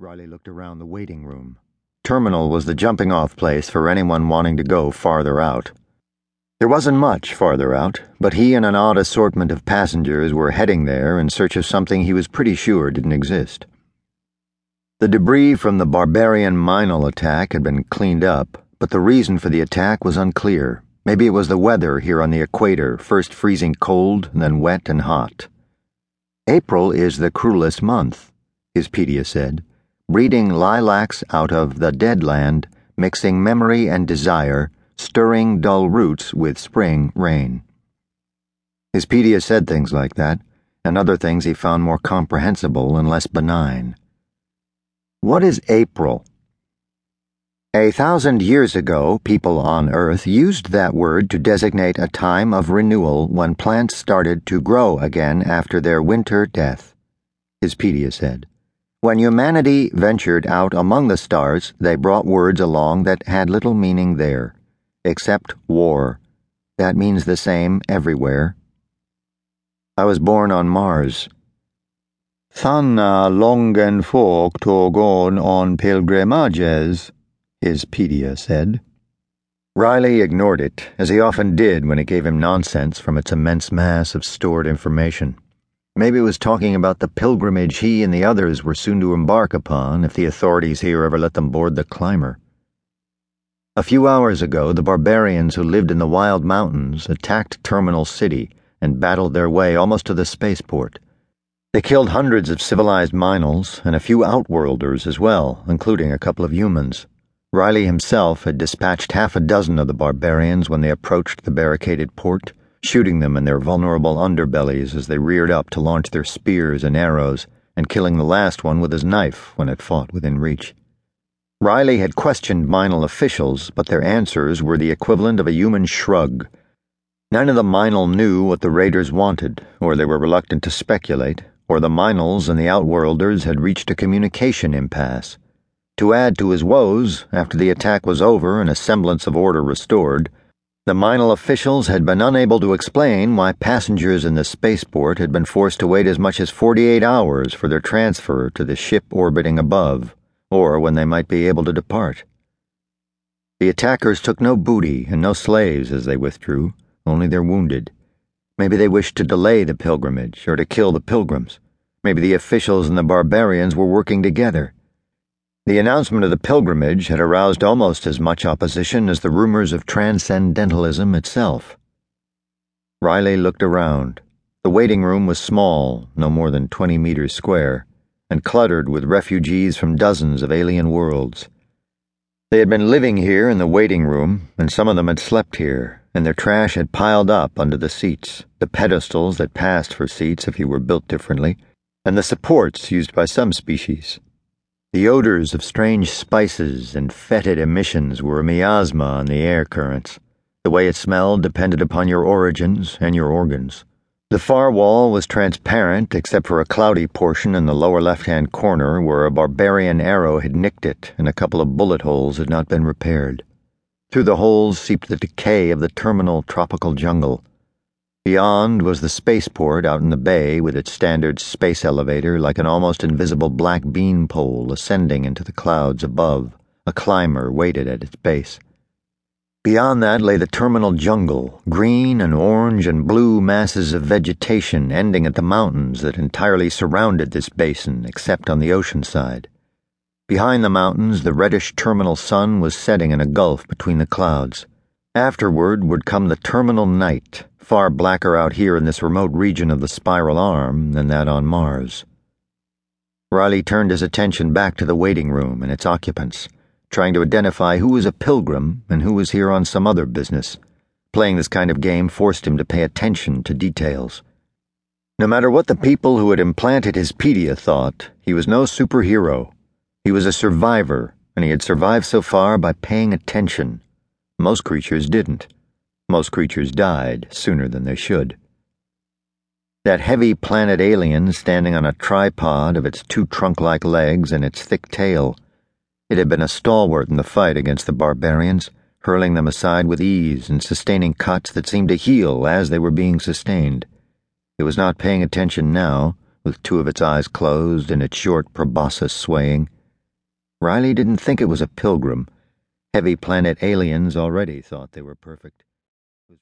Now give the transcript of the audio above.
Riley looked around the waiting room. Terminal was the jumping off place for anyone wanting to go farther out. There wasn't much farther out, but he and an odd assortment of passengers were heading there in search of something he was pretty sure didn't exist. The debris from the barbarian Minel attack had been cleaned up, but the reason for the attack was unclear. Maybe it was the weather here on the equator, first freezing cold, then wet and hot. April is the cruelest month, Hizpedia said breeding lilacs out of the dead land, mixing memory and desire, stirring dull roots with spring rain. Hizpedia said things like that, and other things he found more comprehensible and less benign. What is April? A thousand years ago, people on Earth used that word to designate a time of renewal when plants started to grow again after their winter death, Hizpedia said. When humanity ventured out among the stars, they brought words along that had little meaning there, except war. That means the same everywhere. I was born on Mars. Thanna longen folk togon on pilgrimages, Hizpedia said. Riley ignored it, as he often did when it gave him nonsense from its immense mass of stored information. Maybe it was talking about the pilgrimage he and the others were soon to embark upon if the authorities here ever let them board the climber. A few hours ago, the barbarians who lived in the wild mountains attacked Terminal City and battled their way almost to the spaceport. They killed hundreds of civilized Minels and a few outworlders as well, including a couple of humans. Riley himself had dispatched half a dozen of the barbarians when they approached the barricaded port shooting them in their vulnerable underbellies as they reared up to launch their spears and arrows, and killing the last one with his knife when it fought within reach. Riley had questioned Minel officials, but their answers were the equivalent of a human shrug. None of the Minel knew what the raiders wanted, or they were reluctant to speculate, or the Minels and the Outworlders had reached a communication impasse. To add to his woes, after the attack was over and a semblance of order restored, the Minel officials had been unable to explain why passengers in the spaceport had been forced to wait as much as 48 hours for their transfer to the ship orbiting above, or when they might be able to depart. The attackers took no booty and no slaves as they withdrew, only their wounded. Maybe they wished to delay the pilgrimage or to kill the pilgrims. Maybe the officials and the barbarians were working together. The announcement of the pilgrimage had aroused almost as much opposition as the rumors of transcendentalism itself. Riley looked around. The waiting room was small, no more than 20 meters square, and cluttered with refugees from dozens of alien worlds. They had been living here in the waiting room, and some of them had slept here, and their trash had piled up under the seats, the pedestals that passed for seats if you were built differently, and the supports used by some species. The odors of strange spices and fetid emissions were a miasma on the air currents. The way it smelled depended upon your origins and your organs. The far wall was transparent except for a cloudy portion in the lower left hand corner where a barbarian arrow had nicked it and a couple of bullet holes had not been repaired. Through the holes seeped the decay of the terminal tropical jungle. Beyond was the spaceport out in the bay with its standard space elevator like an almost invisible black bean pole ascending into the clouds above. A climber waited at its base. Beyond that lay the terminal jungle, green and orange and blue masses of vegetation ending at the mountains that entirely surrounded this basin except on the ocean side. Behind the mountains, the reddish terminal sun was setting in a gulf between the clouds. Afterward would come the terminal night, far blacker out here in this remote region of the spiral arm than that on Mars. Riley turned his attention back to the waiting room and its occupants, trying to identify who was a pilgrim and who was here on some other business. Playing this kind of game forced him to pay attention to details. No matter what the people who had implanted Hizpedia thought, he was no superhero. He was a survivor, and he had survived so far by paying attention. Most creatures didn't. Most creatures died sooner than they should. That heavy planet alien standing on a tripod of its two trunk like legs and its thick tail. It had been a stalwart in the fight against the barbarians, hurling them aside with ease and sustaining cuts that seemed to heal as they were being sustained. It was not paying attention now, with two of its eyes closed and its short proboscis swaying. Riley didn't think it was a pilgrim. Heavy planet aliens already thought they were perfect.